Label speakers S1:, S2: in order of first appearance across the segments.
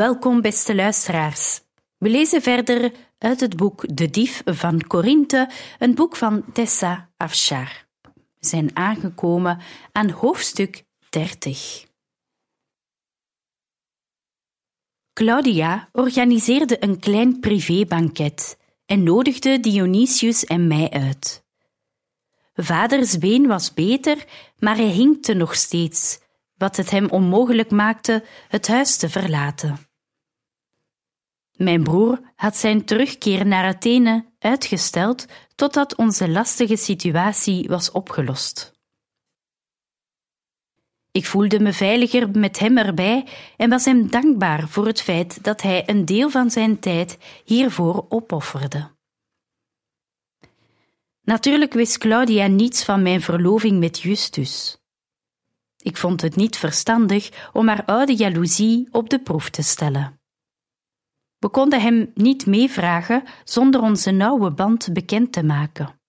S1: Welkom, beste luisteraars. We lezen verder uit het boek De Dief van Corinthe, een boek van Tessa Afshar. We zijn aangekomen aan hoofdstuk 30. Claudia organiseerde een klein privébanket en nodigde Dionysius en mij uit. Vaders been was beter, maar hij hinkte nog steeds, wat het hem onmogelijk maakte het huis te verlaten. Mijn broer had zijn terugkeer naar Athene uitgesteld totdat onze lastige situatie was opgelost. Ik voelde me veiliger met hem erbij en was hem dankbaar voor het feit dat hij een deel van zijn tijd hiervoor opofferde. Natuurlijk wist Claudia niets van mijn verloving met Justus. Ik vond het niet verstandig om haar oude jaloezie op de proef te stellen. We konden hem niet meevragen zonder onze nauwe band bekend te maken.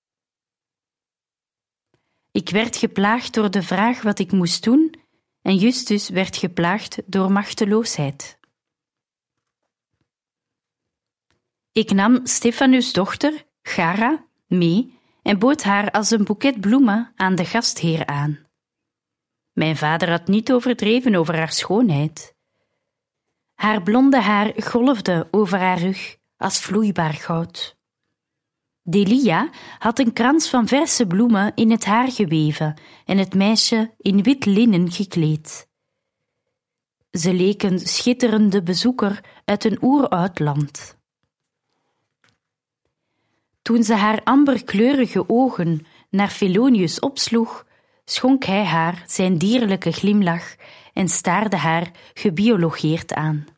S1: Ik werd geplaagd door de vraag wat ik moest doen, en Justus werd geplaagd door machteloosheid. Ik nam Stefanus' dochter, Gara, mee en bood haar als een boeket bloemen aan de gastheer aan. Mijn vader had niet overdreven over haar schoonheid. Haar blonde haar golfde over haar rug als vloeibaar goud. Delia had een krans van verse bloemen in het haar geweven en het meisje in wit linnen gekleed. Ze leek een schitterende bezoeker uit een oeroud land. Toen ze haar amberkleurige ogen naar Felonius opsloeg, schonk hij haar zijn dierlijke glimlach en staarde haar gebiologeerd aan.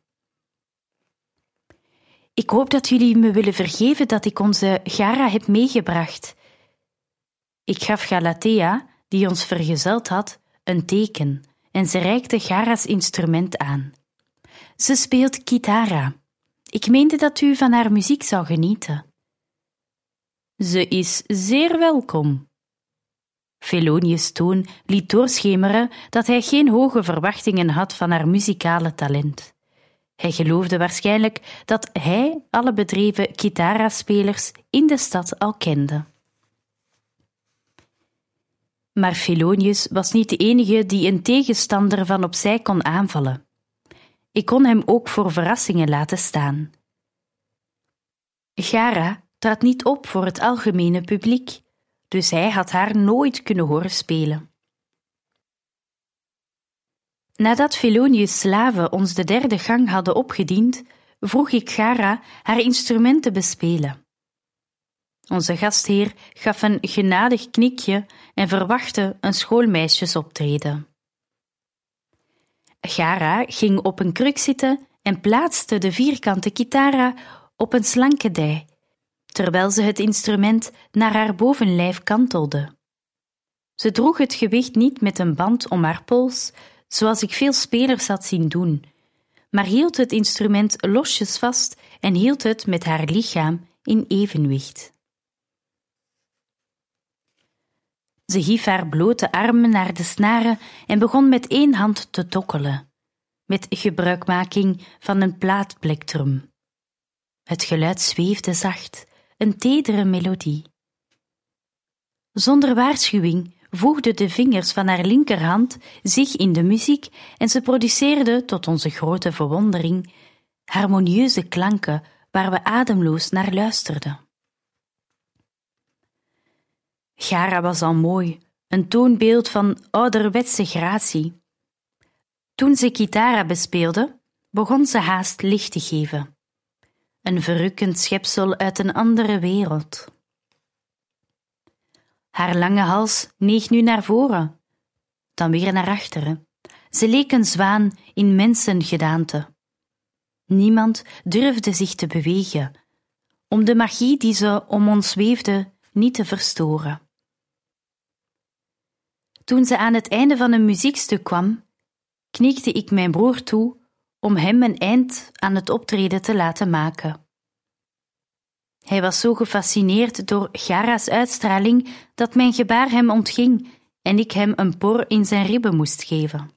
S1: Ik hoop dat jullie me willen vergeven dat ik onze Gara heb meegebracht. Ik gaf Galatea, die ons vergezeld had, een teken en ze reikte Gara's instrument aan. Ze speelt kitara. Ik meende dat u van haar muziek zou genieten. Ze is zeer welkom. Felonius' toon liet doorschemeren dat hij geen hoge verwachtingen had van haar muzikale talent. Hij geloofde waarschijnlijk dat hij alle bedreven kitara-spelers in de stad al kende. Maar Felonius was niet de enige die een tegenstander van opzij kon aanvallen. Ik kon hem ook voor verrassingen laten staan. Gara trad niet op voor het algemene publiek, dus hij had haar nooit kunnen horen spelen. Nadat Felonius' slaven ons de derde gang hadden opgediend, vroeg ik Gara haar instrument te bespelen. Onze gastheer gaf een genadig knikje en verwachtte een schoolmeisjesoptreden. Gara ging op een kruk zitten en plaatste de vierkante kitara op een slanke dij, terwijl ze het instrument naar haar bovenlijf kantelde. Ze droeg het gewicht niet met een band om haar pols, zoals ik veel spelers had zien doen, maar hield het instrument losjes vast en hield het met haar lichaam in evenwicht. Ze hief haar blote armen naar de snaren en begon met één hand te tokkelen, met gebruikmaking van een plaatplektrum. Het geluid zweefde zacht, een tedere melodie. Zonder waarschuwing voegden de vingers van haar linkerhand zich in de muziek en ze produceerde, tot onze grote verwondering, harmonieuze klanken waar we ademloos naar luisterden. Gara was al mooi, een toonbeeld van ouderwetse gratie. Toen ze kitara bespeelde, begon ze haast licht te geven. Een verrukkend schepsel uit een andere wereld. Haar lange hals neeg nu naar voren, dan weer naar achteren. Ze leek een zwaan in mensengedaante. Niemand durfde zich te bewegen, om de magie die ze om ons weefde niet te verstoren. Toen ze aan het einde van een muziekstuk kwam, knikte ik mijn broer toe om hem een eind aan het optreden te laten maken. Hij was zo gefascineerd door Gara's uitstraling dat mijn gebaar hem ontging en ik hem een por in zijn ribben moest geven.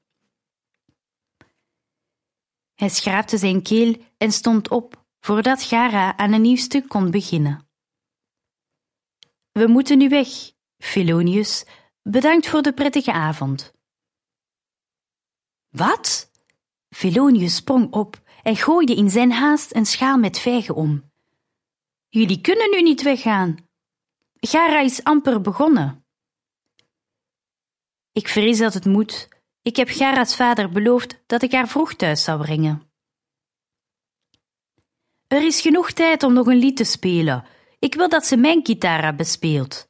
S1: Hij schraapte zijn keel en stond op voordat Gara aan een nieuw stuk kon beginnen. We moeten nu weg, Felonius. Bedankt voor de prettige avond. Wat? Felonius sprong op en gooide in zijn haast een schaal met vijgen om. Jullie kunnen nu niet weggaan. Gara is amper begonnen. Ik vrees dat het moet. Ik heb Gara's vader beloofd dat ik haar vroeg thuis zou brengen. Er is genoeg tijd om nog een lied te spelen. Ik wil dat ze mijn kitara bespeelt.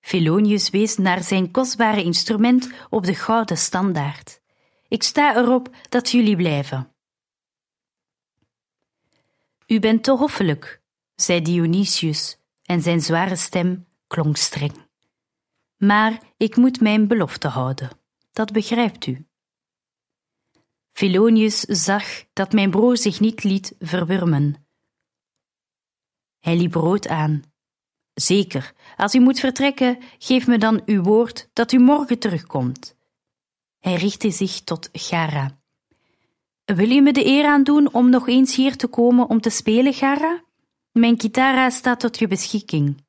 S1: Felonius wees naar zijn kostbare instrument op de gouden standaard. Ik sta erop dat jullie blijven. U bent te hoffelijk, zei Dionysius, en zijn zware stem klonk streng. Maar ik moet mijn belofte houden, dat begrijpt u. Felonius zag dat mijn broer zich niet liet verwurmen. Hij liep rood aan. Zeker, als u moet vertrekken, geef me dan uw woord dat u morgen terugkomt. Hij richtte zich tot Gara. Wil je me de eer aandoen om nog eens hier te komen om te spelen, Gara? Mijn kitara staat tot je beschikking.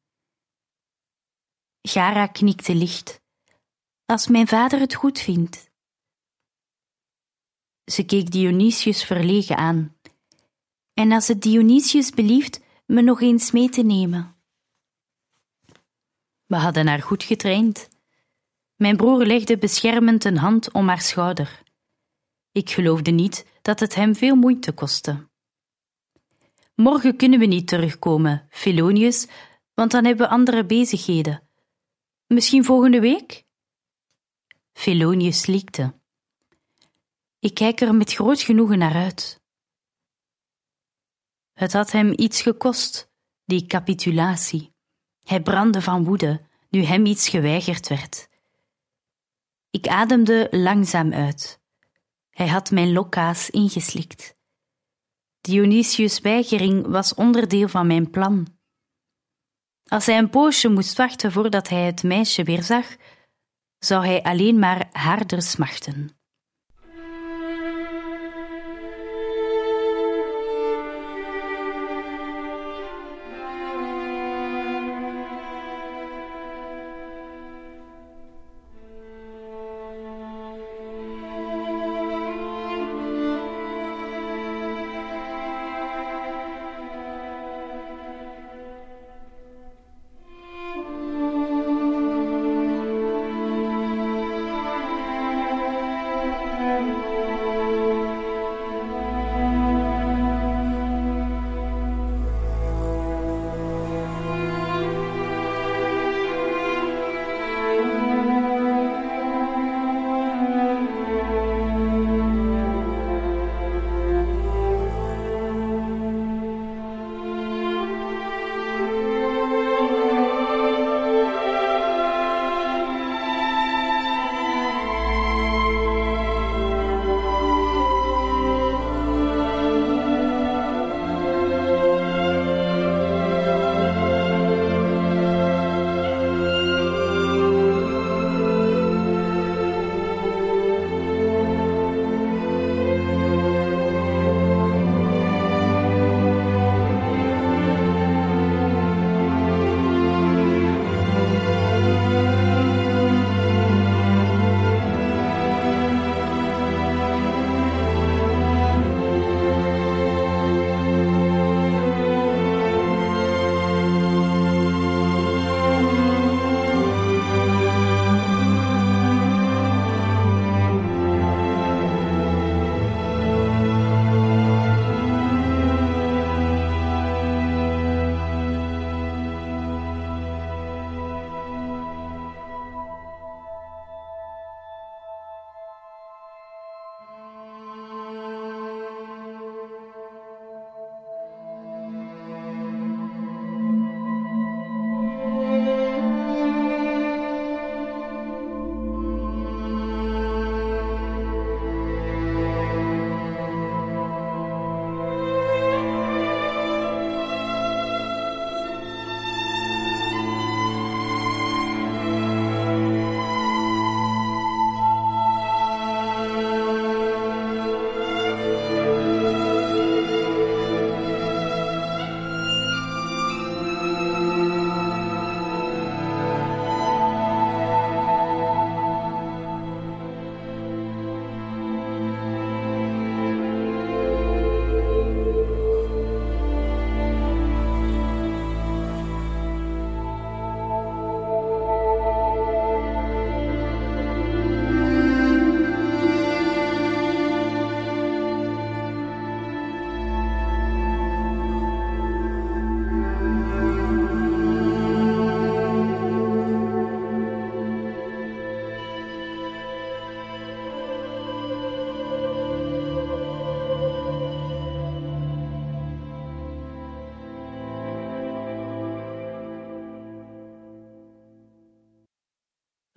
S1: Gara knikte licht. Als mijn vader het goed vindt. Ze keek Dionysius verlegen aan. En als het Dionysius belieft me nog eens mee te nemen. We hadden haar goed getraind. Mijn broer legde beschermend een hand om haar schouder. Ik geloofde niet dat het hem veel moeite kostte. Morgen kunnen we niet terugkomen, Felonius, want dan hebben we andere bezigheden. Misschien volgende week? Felonius slikte. Ik kijk er met groot genoegen naar uit. Het had hem iets gekost, die capitulatie. Hij brandde van woede nu hem iets geweigerd werd. Ik ademde langzaam uit. Hij had mijn lokaas ingeslikt. Dionysius' weigering was onderdeel van mijn plan. Als hij een poosje moest wachten voordat hij het meisje weer zag, zou hij alleen maar harder smachten.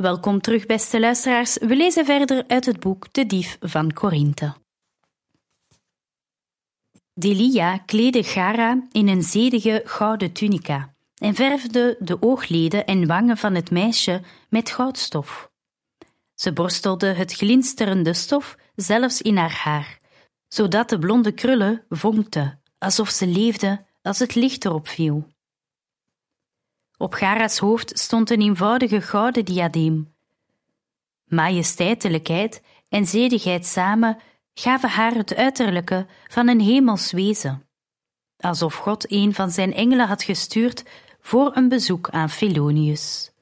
S1: Welkom terug, beste luisteraars. We lezen verder uit het boek De Dief van Korinthe. Delia kleedde Gara in een zedige gouden tunica en verfde de oogleden en wangen van het meisje met goudstof. Ze borstelde het glinsterende stof zelfs in haar haar, zodat de blonde krullen vonkten, alsof ze leefde als het licht erop viel. Op Gara's hoofd stond een eenvoudige gouden diadeem. Majesteitelijkheid en zedigheid samen gaven haar het uiterlijke van een hemels wezen, alsof God een van zijn engelen had gestuurd voor een bezoek aan Felonius.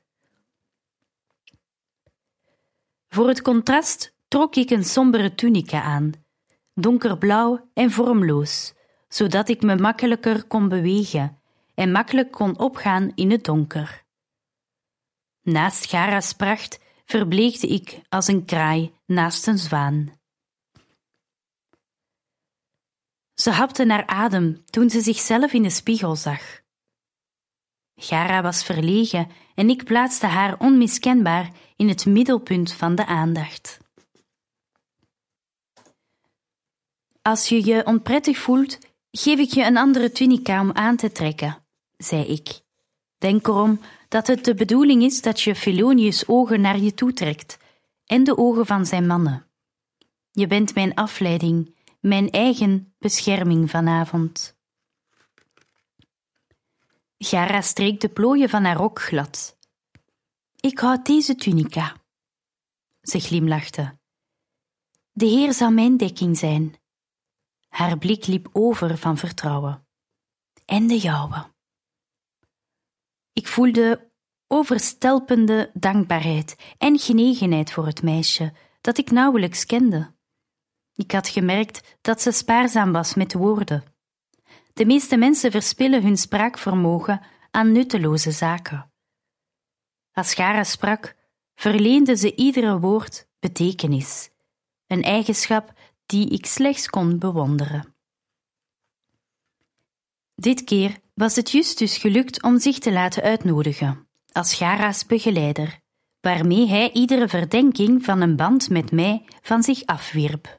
S1: Voor het contrast trok ik een sombere tunica aan, donkerblauw en vormloos, zodat ik me makkelijker kon bewegen en makkelijk kon opgaan in het donker. Naast Gara's pracht verbleekte ik als een kraai naast een zwaan. Ze hapte naar adem toen ze zichzelf in de spiegel zag. Gara was verlegen en ik plaatste haar onmiskenbaar in het middelpunt van de aandacht. Als je je onprettig voelt, geef ik je een andere tunica om aan te trekken, zei ik. Denk erom dat het de bedoeling is dat je Felonius ogen naar je toe trekt en de ogen van zijn mannen. Je bent mijn afleiding, mijn eigen bescherming vanavond. Gara streek de plooien van haar rok glad. Ik houd deze tunica. Ze glimlachte. De Heer zal mijn dekking zijn. Haar blik liep over van vertrouwen. En de jouwe. Ik voelde overstelpende dankbaarheid en genegenheid voor het meisje dat ik nauwelijks kende. Ik had gemerkt dat ze spaarzaam was met woorden. De meeste mensen verspillen hun spraakvermogen aan nutteloze zaken. Als Gara sprak, verleende ze iedere woord betekenis, een eigenschap die ik slechts kon bewonderen. Dit keer was het Justus gelukt om zich te laten uitnodigen, als Gara's begeleider, waarmee hij iedere verdenking van een band met mij van zich afwierp.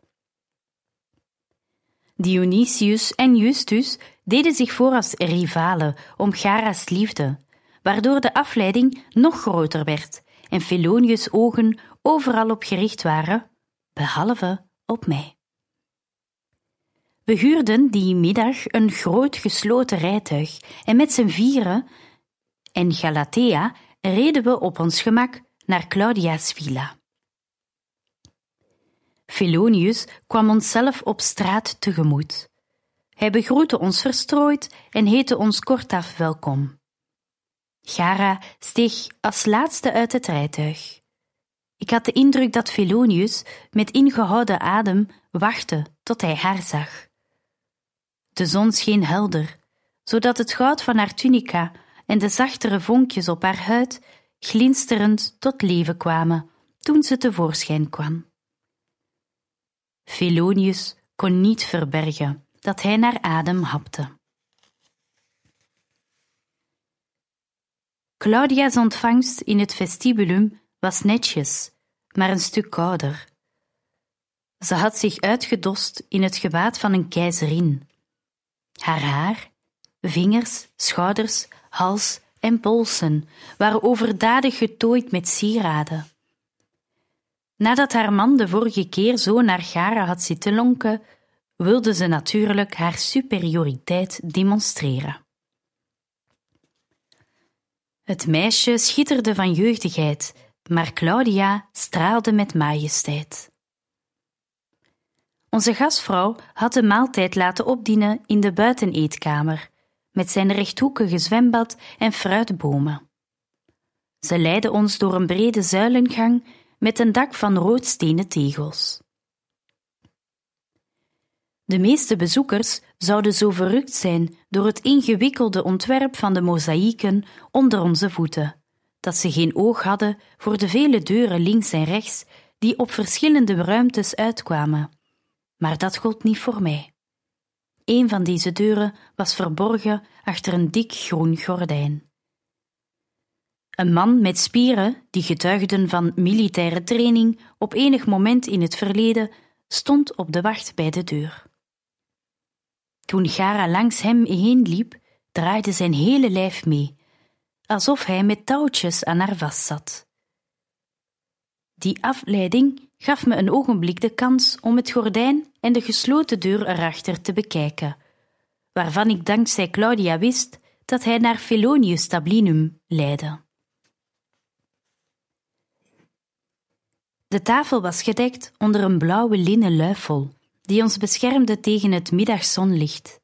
S1: Dionysius en Justus deden zich voor als rivalen om Gara's liefde, waardoor de afleiding nog groter werd en Felonius' ogen overal op gericht waren, behalve op mij. We huurden die middag een groot gesloten rijtuig en met z'n vieren en Galatea reden we op ons gemak naar Claudia's villa. Felonius kwam onszelf op straat tegemoet. Hij begroette ons verstrooid en heette ons kortaf welkom. Gara steeg als laatste uit het rijtuig. Ik had de indruk dat Felonius met ingehouden adem wachtte tot hij haar zag. De zon scheen helder, zodat het goud van haar tunica en de zachtere vonkjes op haar huid glinsterend tot leven kwamen toen ze tevoorschijn kwam. Felonius kon niet verbergen dat hij naar adem hapte. Claudia's ontvangst in het vestibulum was netjes, maar een stuk kouder. Ze had zich uitgedost in het gewaad van een keizerin. Haar haar, vingers, schouders, hals en polsen waren overdadig getooid met sieraden. Nadat haar man de vorige keer zo naar Gara had zitten lonken, wilde ze natuurlijk haar superioriteit demonstreren. Het meisje schitterde van jeugdigheid, maar Claudia straalde met majesteit. Onze gastvrouw had de maaltijd laten opdienen in de buiteneetkamer, met zijn rechthoekige zwembad en fruitbomen. Ze leidde ons door een brede zuilengang met een dak van roodstenen tegels. De meeste bezoekers zouden zo verrukt zijn door het ingewikkelde ontwerp van de mozaïeken onder onze voeten, dat ze geen oog hadden voor de vele deuren links en rechts die op verschillende ruimtes uitkwamen. Maar dat gold niet voor mij. Een van deze deuren was verborgen achter een dik groen gordijn. Een man met spieren, die getuigden van militaire training op enig moment in het verleden, stond op de wacht bij de deur. Toen Gara langs hem heen liep, draaide zijn hele lijf mee, alsof hij met touwtjes aan haar vastzat. Die afleiding gaf me een ogenblik de kans om het gordijn en de gesloten deur erachter te bekijken, waarvan ik dankzij Claudia wist dat hij naar Felonius Tablinum leidde. De tafel was gedekt onder een blauwe linnen luifel, die ons beschermde tegen het middagzonlicht.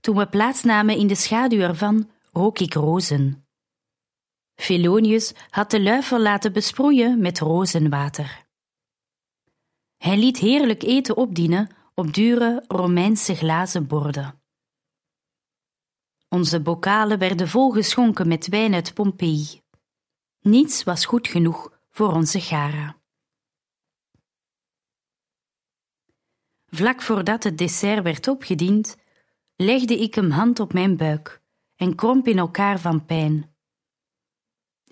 S1: Toen we plaatsnamen in de schaduw ervan, rook ik rozen. Felonius had de luifel laten besproeien met rozenwater. Hij liet heerlijk eten opdienen op dure Romeinse glazen borden. Onze bokalen werden volgeschonken met wijn uit Pompeii. Niets was goed genoeg voor onze Gara. Vlak voordat het dessert werd opgediend, legde ik hem hand op mijn buik en kromp in elkaar van pijn.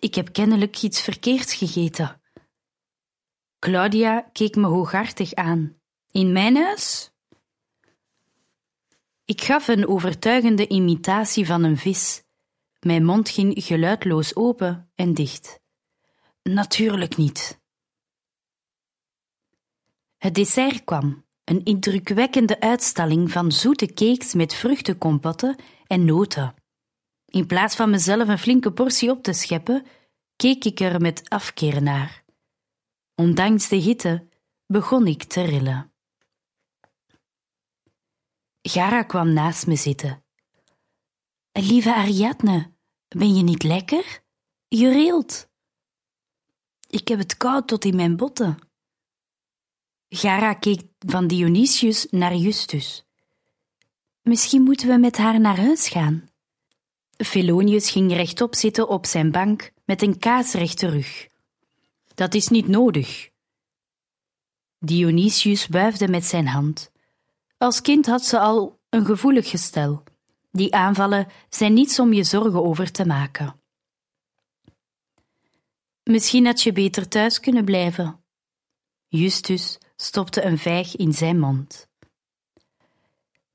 S1: Ik heb kennelijk iets verkeerds gegeten. Claudia keek me hooghartig aan. In mijn huis? Ik gaf een overtuigende imitatie van een vis. Mijn mond ging geluidloos open en dicht. Natuurlijk niet. Het dessert kwam, een indrukwekkende uitstalling van zoete cakes met vruchtenkompotten en noten. In plaats van mezelf een flinke portie op te scheppen, keek ik er met afkeer naar. Ondanks de hitte begon ik te rillen. Gara kwam naast me zitten. Lieve Ariadne, ben je niet lekker? Je rilt. Ik heb het koud tot in mijn botten. Gara keek van Dionysius naar Justus. Misschien moeten we met haar naar huis gaan. Felonius ging rechtop zitten op zijn bank met een kaasrechte rug. Dat is niet nodig. Dionysius wuifde met zijn hand. Als kind had ze al een gevoelig gestel. Die aanvallen zijn niets om je zorgen over te maken. Misschien had je beter thuis kunnen blijven. Justus stopte een vijg in zijn mond.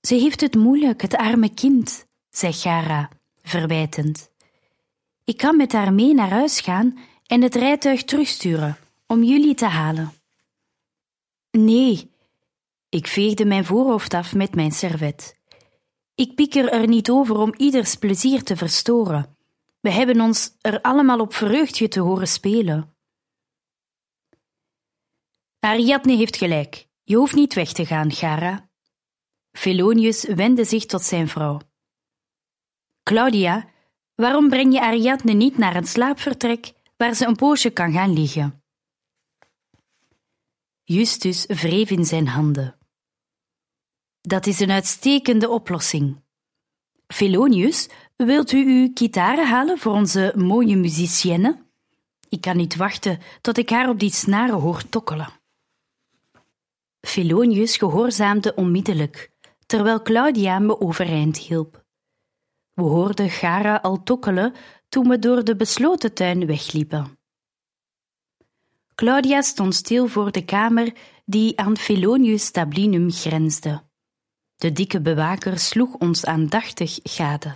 S1: Ze heeft het moeilijk, het arme kind, zei Gara, verwijtend. Ik kan met haar mee naar huis gaan en het rijtuig terugsturen om jullie te halen. Nee, ik veegde mijn voorhoofd af met mijn servet. Ik pieker er niet over om ieders plezier te verstoren. We hebben ons er allemaal op verheugd je te horen spelen. Ariadne heeft gelijk. Je hoeft niet weg te gaan, Gara. Felonius wendde zich tot zijn vrouw. Claudia, waarom breng je Ariadne niet naar een slaapvertrek waar ze een poosje kan gaan liggen? Justus wreef in zijn handen. Dat is een uitstekende oplossing. Felonius, wilt u uw gitaar halen voor onze mooie musicienne? Ik kan niet wachten tot ik haar op die snaren hoor tokkelen. Felonius gehoorzaamde onmiddellijk, terwijl Claudia me overeind hielp. We hoorden Gara al tokkelen toen we door de besloten tuin wegliepen. Claudia stond stil voor de kamer die aan Felonius Tablinum grensde. De dikke bewaker sloeg ons aandachtig gade.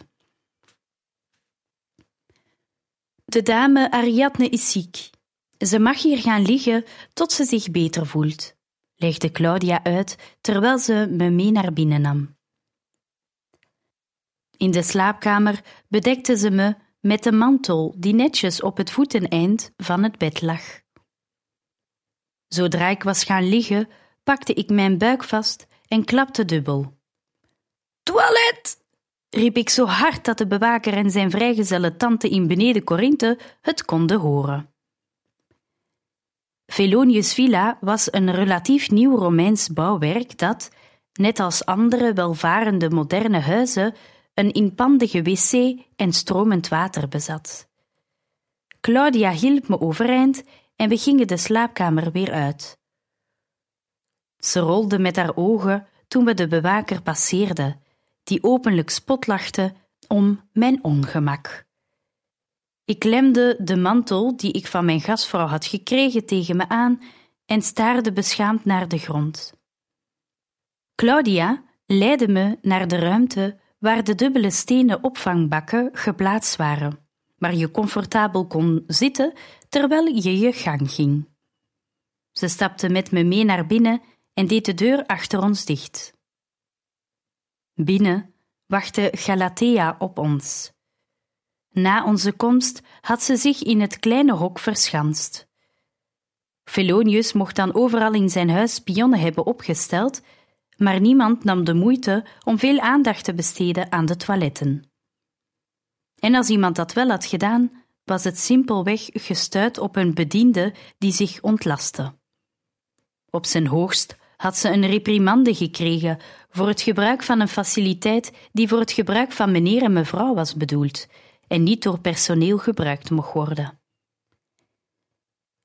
S1: De dame Ariadne is ziek. Ze mag hier gaan liggen tot ze zich beter voelt, legde Claudia uit terwijl ze me mee naar binnen nam. In de slaapkamer bedekte ze me met de mantel die netjes op het voeteneind van het bed lag. Zodra ik was gaan liggen, pakte ik mijn buik vast en klapte dubbel. Toilet! riep ik zo hard dat de bewaker en zijn vrijgezelle tante in beneden Corinthe het konden horen. Felonius Villa was een relatief nieuw Romeins bouwwerk dat, net als andere welvarende moderne huizen, een inpandige wc en stromend water bezat. Claudia hielp me overeind en we gingen de slaapkamer weer uit. Ze rolde met haar ogen toen we de bewaker passeerden, die openlijk spotlachte om mijn ongemak. Ik lemde de mantel die ik van mijn gastvrouw had gekregen tegen me aan en staarde beschaamd naar de grond. Claudia leidde me naar de ruimte waar de dubbele stenen opvangbakken geplaatst waren, waar je comfortabel kon zitten terwijl je je gang ging. Ze stapte met me mee naar binnen en deed de deur achter ons dicht. Binnen wachtte Galatea op ons. Na onze komst had ze zich in het kleine hok verschanst. Felonius mocht dan overal in zijn huis spionnen hebben opgesteld, maar niemand nam de moeite om veel aandacht te besteden aan de toiletten. En als iemand dat wel had gedaan, was het simpelweg gestuit op een bediende die zich ontlastte. Op zijn hoogst had ze een reprimande gekregen voor het gebruik van een faciliteit die voor het gebruik van meneer en mevrouw was bedoeld en niet door personeel gebruikt mocht worden.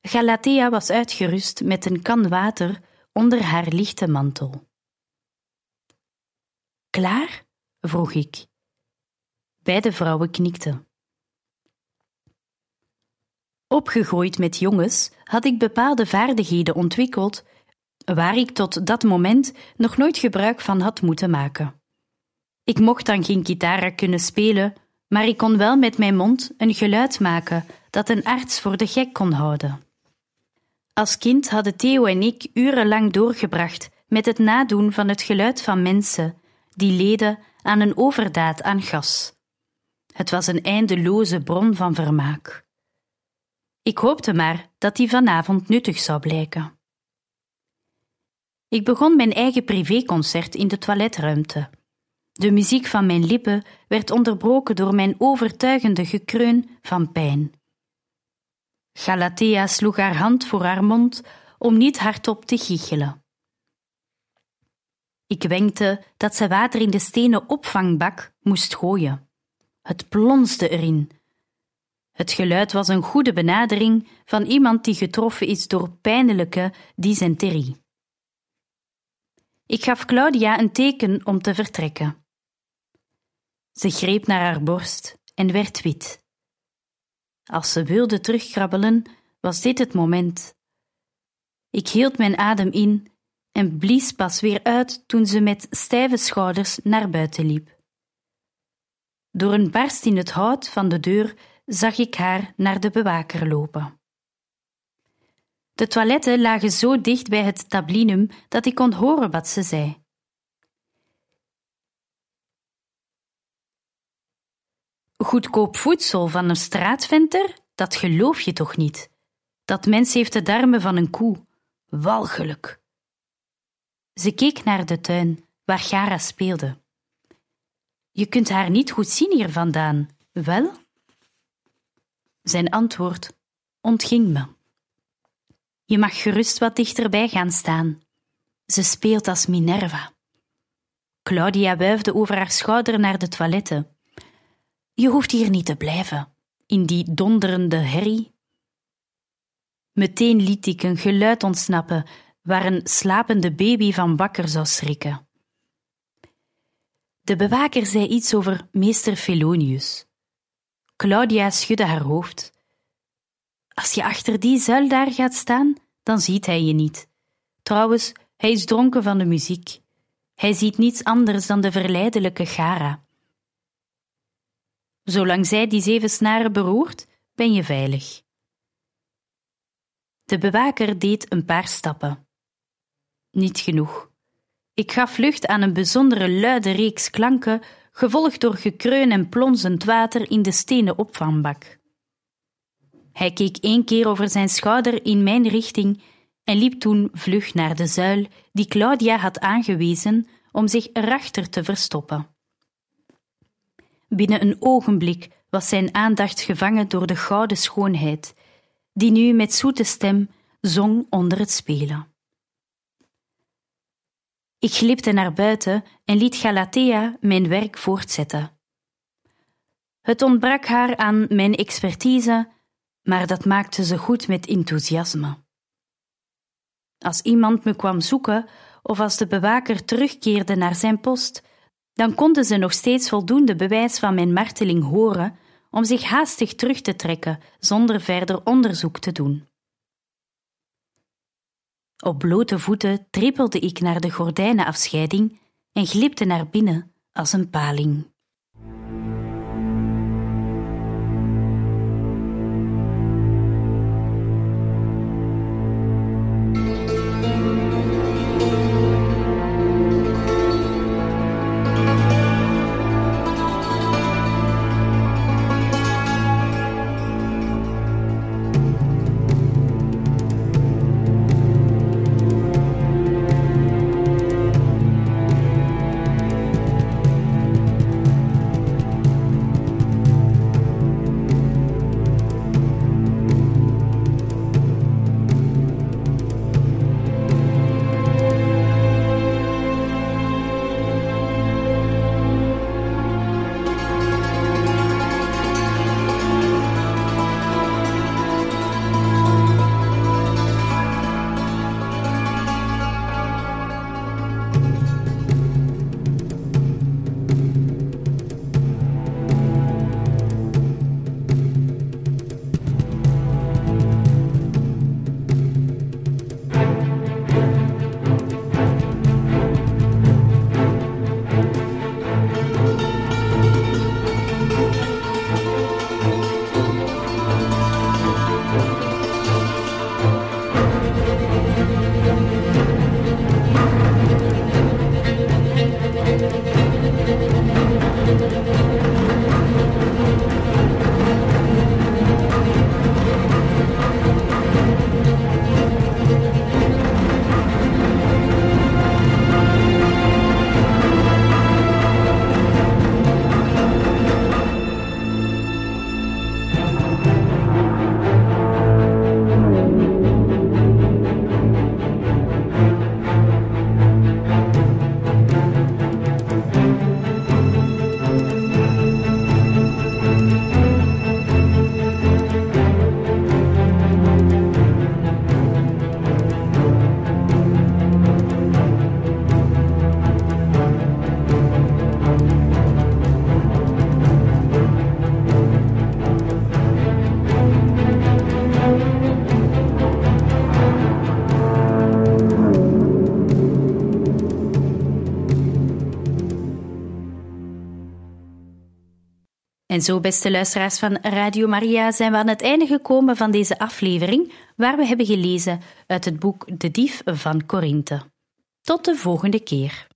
S1: Galatea was uitgerust met een kan water onder haar lichte mantel. Klaar? vroeg ik. Beide vrouwen knikten. Opgegroeid met jongens had ik bepaalde vaardigheden ontwikkeld waar ik tot dat moment nog nooit gebruik van had moeten maken. Ik mocht dan geen gitaar kunnen spelen, maar ik kon wel met mijn mond een geluid maken dat een arts voor de gek kon houden. Als kind hadden Theo en ik urenlang doorgebracht met het nadoen van het geluid van mensen die leden aan een overdaad aan gas. Het was een eindeloze bron van vermaak. Ik hoopte maar dat die vanavond nuttig zou blijken. Ik begon mijn eigen privéconcert in de toiletruimte. De muziek van mijn lippen werd onderbroken door mijn overtuigende gekreun van pijn. Galatea sloeg haar hand voor haar mond om niet hardop te giechelen. Ik wenkte dat ze water in de stenen opvangbak moest gooien. Het plonsde erin. Het geluid was een goede benadering van iemand die getroffen is door pijnlijke dysenterie. Ik gaf Claudia een teken om te vertrekken. Ze greep naar haar borst en werd wit. Als ze wilde terugkrabbelen, was dit het moment. Ik hield mijn adem in en blies pas weer uit toen ze met stijve schouders naar buiten liep. Door een barst in het hout van de deur zag ik haar naar de bewaker lopen. De toiletten lagen zo dicht bij het tablinum dat ik kon horen wat ze zei. Goedkoop voedsel van een straatventer? Dat geloof je toch niet? Dat mens heeft de darmen van een koe. Walgelijk. Ze keek naar de tuin, waar Gara speelde. Je kunt haar niet goed zien hier vandaan, wel? Zijn antwoord ontging me. Je mag gerust wat dichterbij gaan staan. Ze speelt als Minerva. Claudia wuifde over haar schouder naar de toiletten. Je hoeft hier niet te blijven, in die donderende herrie. Meteen liet ik een geluid ontsnappen waar een slapende baby van wakker zou schrikken. De bewaker zei iets over meester Felonius. Claudia schudde haar hoofd. Als je achter die zuil daar gaat staan, dan ziet hij je niet. Trouwens, hij is dronken van de muziek. Hij ziet niets anders dan de verleidelijke Gara. Zolang zij die zeven snaren beroert, ben je veilig. De bewaker deed een paar stappen. Niet genoeg. Ik gaf lucht aan een bijzondere luide reeks klanken, gevolgd door gekreun en plonsend water in de stenen opvangbak. Hij keek één keer over zijn schouder in mijn richting en liep toen vlug naar de zuil die Claudia had aangewezen om zich erachter te verstoppen. Binnen een ogenblik was zijn aandacht gevangen door de gouden schoonheid, die nu met zoete stem zong onder het spelen. Ik glipte naar buiten en liet Galatea mijn werk voortzetten. Het ontbrak haar aan mijn expertise maar dat maakte ze goed met enthousiasme. Als iemand me kwam zoeken of als de bewaker terugkeerde naar zijn post, dan konden ze nog steeds voldoende bewijs van mijn marteling horen om zich haastig terug te trekken zonder verder onderzoek te doen. Op blote voeten trippelde ik naar de gordijnenafscheiding en glipte naar binnen als een paling. En zo, beste luisteraars van Radio Maria, zijn we aan het einde gekomen van deze aflevering, waar we hebben gelezen uit het boek De Dief van Korinthe. Tot de volgende keer.